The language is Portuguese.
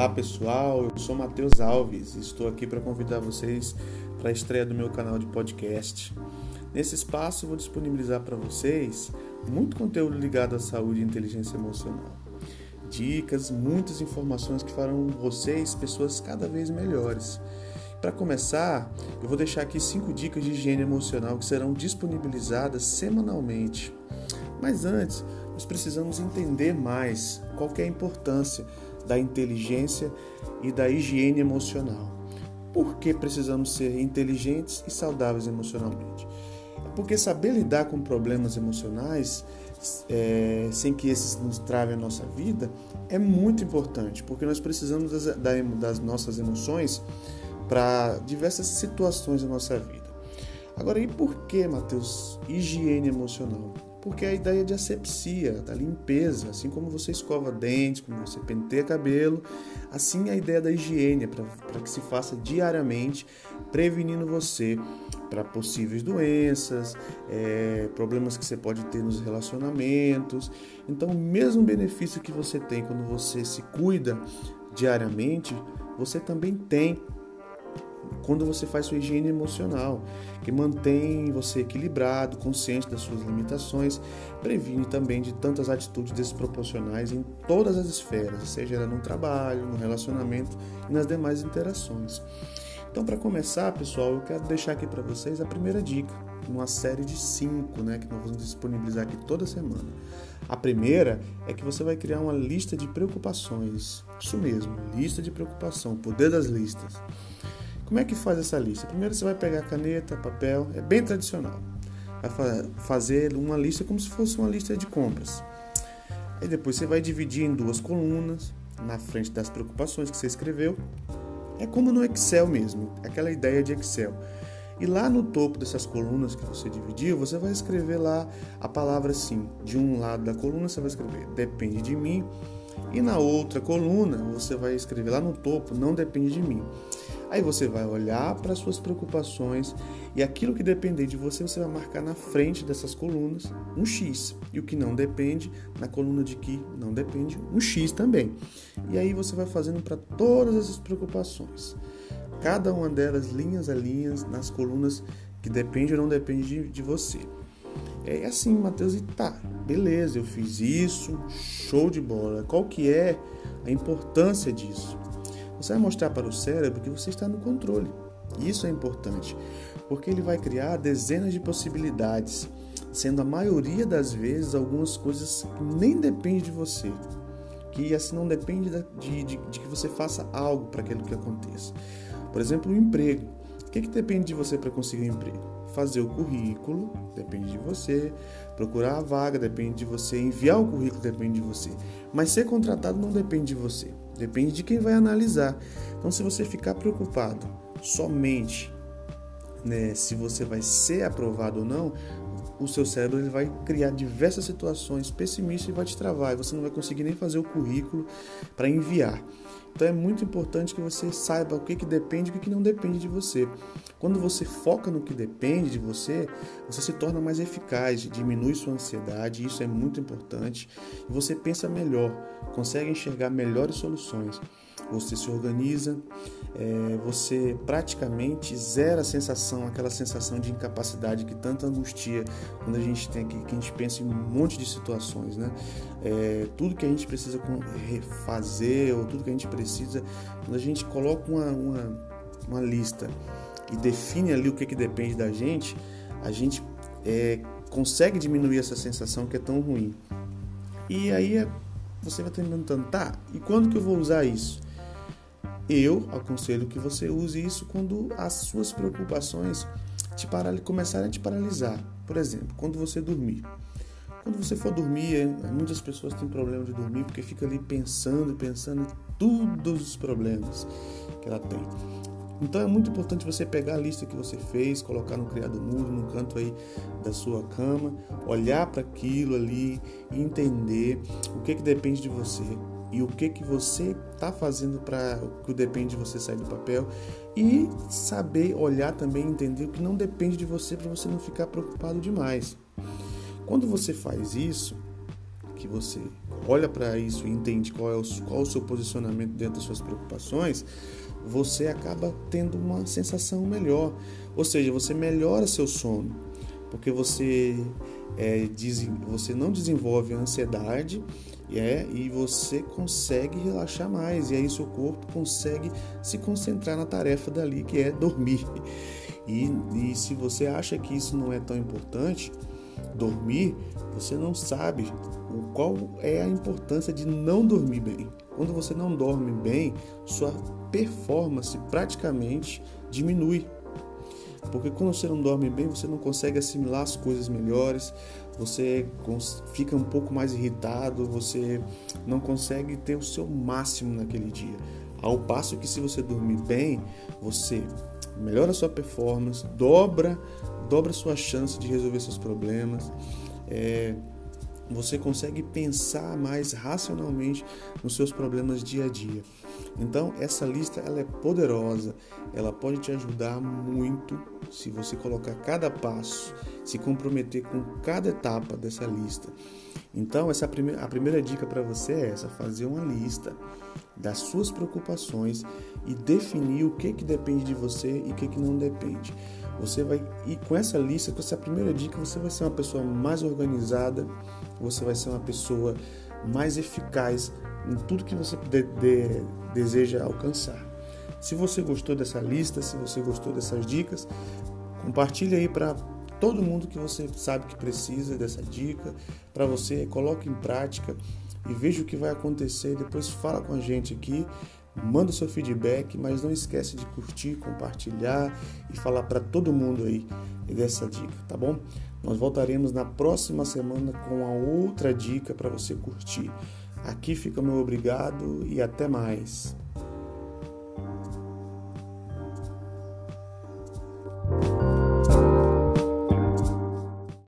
Olá pessoal, eu sou Matheus Alves e estou aqui para convidar vocês para a estreia do meu canal de podcast. Nesse espaço vou disponibilizar para vocês muito conteúdo ligado à saúde e inteligência emocional. Dicas, muitas informações que farão vocês pessoas cada vez melhores. Para começar, eu vou deixar aqui cinco dicas de higiene emocional que serão disponibilizadas semanalmente. Mas antes, nós precisamos entender mais qual é a importância da inteligência e da higiene emocional. Por que precisamos ser inteligentes e saudáveis emocionalmente? Porque saber lidar com problemas emocionais é, sem que esses nos travem a nossa vida é muito importante, porque nós precisamos das, das nossas emoções para diversas situações da nossa vida. Agora, e por que, Mateus, higiene emocional? Porque a ideia de asepsia, da limpeza, assim como você escova dentes, como você penteia cabelo, assim a ideia da higiene, para que se faça diariamente, prevenindo você para possíveis doenças, é, problemas que você pode ter nos relacionamentos. Então, o mesmo benefício que você tem quando você se cuida diariamente, você também tem quando você faz sua higiene emocional, que mantém você equilibrado, consciente das suas limitações, previne também de tantas atitudes desproporcionais em todas as esferas, seja no trabalho, no relacionamento e nas demais interações. Então, para começar, pessoal, eu quero deixar aqui para vocês a primeira dica, uma série de cinco, né, que nós vamos disponibilizar aqui toda semana. A primeira é que você vai criar uma lista de preocupações. Isso mesmo, lista de preocupação, poder das listas. Como é que faz essa lista? Primeiro você vai pegar caneta, papel, é bem tradicional. Vai fazer uma lista como se fosse uma lista de compras. Aí depois você vai dividir em duas colunas, na frente das preocupações que você escreveu. É como no Excel mesmo, aquela ideia de Excel. E lá no topo dessas colunas que você dividiu, você vai escrever lá a palavra assim. De um lado da coluna você vai escrever depende de mim. E na outra coluna você vai escrever lá no topo não depende de mim. Aí você vai olhar para as suas preocupações e aquilo que depender de você, você vai marcar na frente dessas colunas um X. E o que não depende, na coluna de que não depende, um X também. E aí você vai fazendo para todas essas preocupações. Cada uma delas, linhas a linhas, nas colunas que depende ou não depende de, de você. É assim, Mateus, e tá, beleza, eu fiz isso, show de bola. Qual que é a importância disso? Você vai mostrar para o cérebro que você está no controle. Isso é importante, porque ele vai criar dezenas de possibilidades, sendo a maioria das vezes algumas coisas que nem dependem de você, que assim não depende de, de, de que você faça algo para aquilo que aconteça. Por exemplo, o emprego. O que, que depende de você para conseguir um emprego? Fazer o currículo, depende de você. Procurar a vaga, depende de você. Enviar o currículo, depende de você. Mas ser contratado não depende de você. Depende de quem vai analisar. Então, se você ficar preocupado somente né, se você vai ser aprovado ou não, o seu cérebro ele vai criar diversas situações pessimistas e vai te travar. E você não vai conseguir nem fazer o currículo para enviar. Então é muito importante que você saiba o que, que depende e o que, não depende de você. Quando você foca no que depende de você, você se torna mais eficaz, diminui sua ansiedade, isso é muito importante. Você pensa melhor, consegue enxergar melhores soluções você se organiza, é, você praticamente zera a sensação, aquela sensação de incapacidade que tanto angustia quando a gente tem que a gente pensa em um monte de situações, né? É, tudo que a gente precisa refazer ou tudo que a gente precisa, quando a gente coloca uma, uma, uma lista e define ali o que, que depende da gente, a gente é, consegue diminuir essa sensação que é tão ruim. E aí é, você vai perguntando, tá, e quando que eu vou usar isso? Eu aconselho que você use isso quando as suas preocupações te começarem a te paralisar. Por exemplo, quando você dormir. Quando você for dormir, muitas pessoas têm problema de dormir porque fica ali pensando, pensando em todos os problemas que ela tem. Então é muito importante você pegar a lista que você fez, colocar no criado mudo, no canto aí da sua cama, olhar para aquilo ali e entender o que, que depende de você, e o que que você está fazendo para que depende de você sair do papel e saber olhar também entender o que não depende de você para você não ficar preocupado demais. Quando você faz isso, que você olha para isso e entende qual é o, qual o seu posicionamento dentro das suas preocupações, você acaba tendo uma sensação melhor. Ou seja, você melhora seu sono, porque você, é, você não desenvolve ansiedade é, e você consegue relaxar mais. E aí seu corpo consegue se concentrar na tarefa dali que é dormir. E, e se você acha que isso não é tão importante, dormir, você não sabe qual é a importância de não dormir bem. Quando você não dorme bem, sua performance praticamente diminui. Porque quando você não dorme bem, você não consegue assimilar as coisas melhores, você fica um pouco mais irritado, você não consegue ter o seu máximo naquele dia. Ao passo que se você dormir bem, você melhora sua performance, dobra, dobra sua chance de resolver seus problemas. É, você consegue pensar mais racionalmente nos seus problemas dia a dia. Então, essa lista ela é poderosa, ela pode te ajudar muito se você colocar cada passo, se comprometer com cada etapa dessa lista. Então, essa primeira, a primeira dica para você é essa: fazer uma lista das suas preocupações e definir o que, que depende de você e o que, que não depende. Você vai e com essa lista, com essa primeira dica, você vai ser uma pessoa mais organizada, você vai ser uma pessoa mais eficaz em tudo que você de, de, deseja alcançar. Se você gostou dessa lista, se você gostou dessas dicas, compartilhe aí para todo mundo que você sabe que precisa dessa dica, para você coloque em prática e veja o que vai acontecer. Depois fala com a gente aqui, manda o seu feedback, mas não esquece de curtir, compartilhar e falar para todo mundo aí dessa dica, tá bom? Nós voltaremos na próxima semana com a outra dica para você curtir. Aqui fica meu obrigado e até mais.